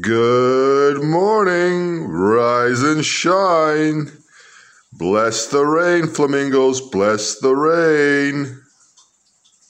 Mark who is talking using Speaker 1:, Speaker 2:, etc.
Speaker 1: Good morning, rise and shine. Bless the rain, flamingos, bless the rain.